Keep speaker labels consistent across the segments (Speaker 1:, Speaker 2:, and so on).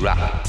Speaker 1: rock.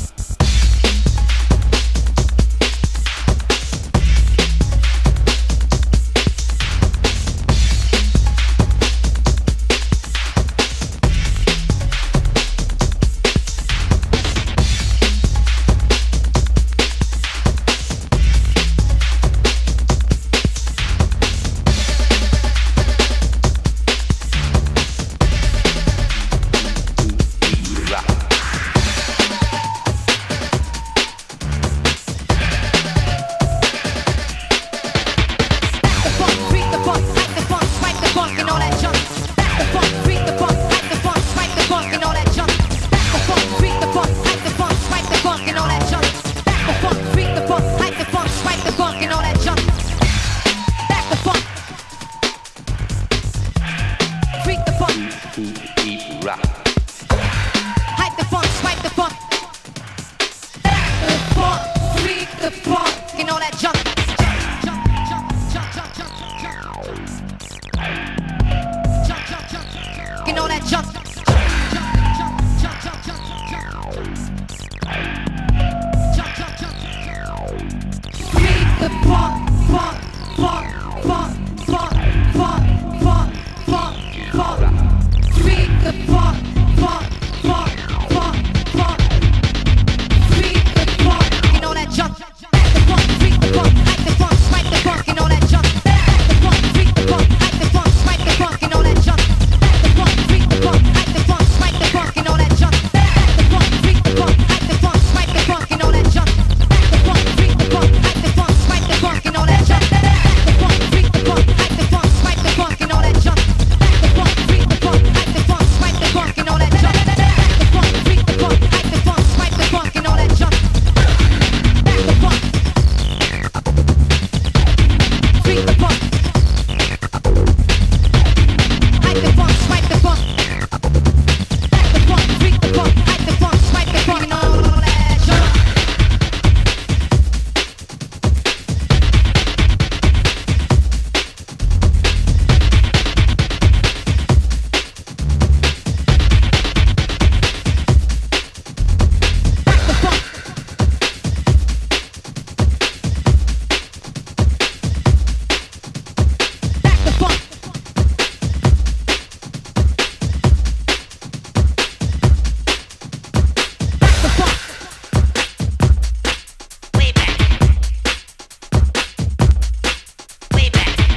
Speaker 1: rock. Hype the funk, swipe the funk. Back the funk, freak the funk, and all that junk. And all that junk. Freak the funk, funk, funk, funk.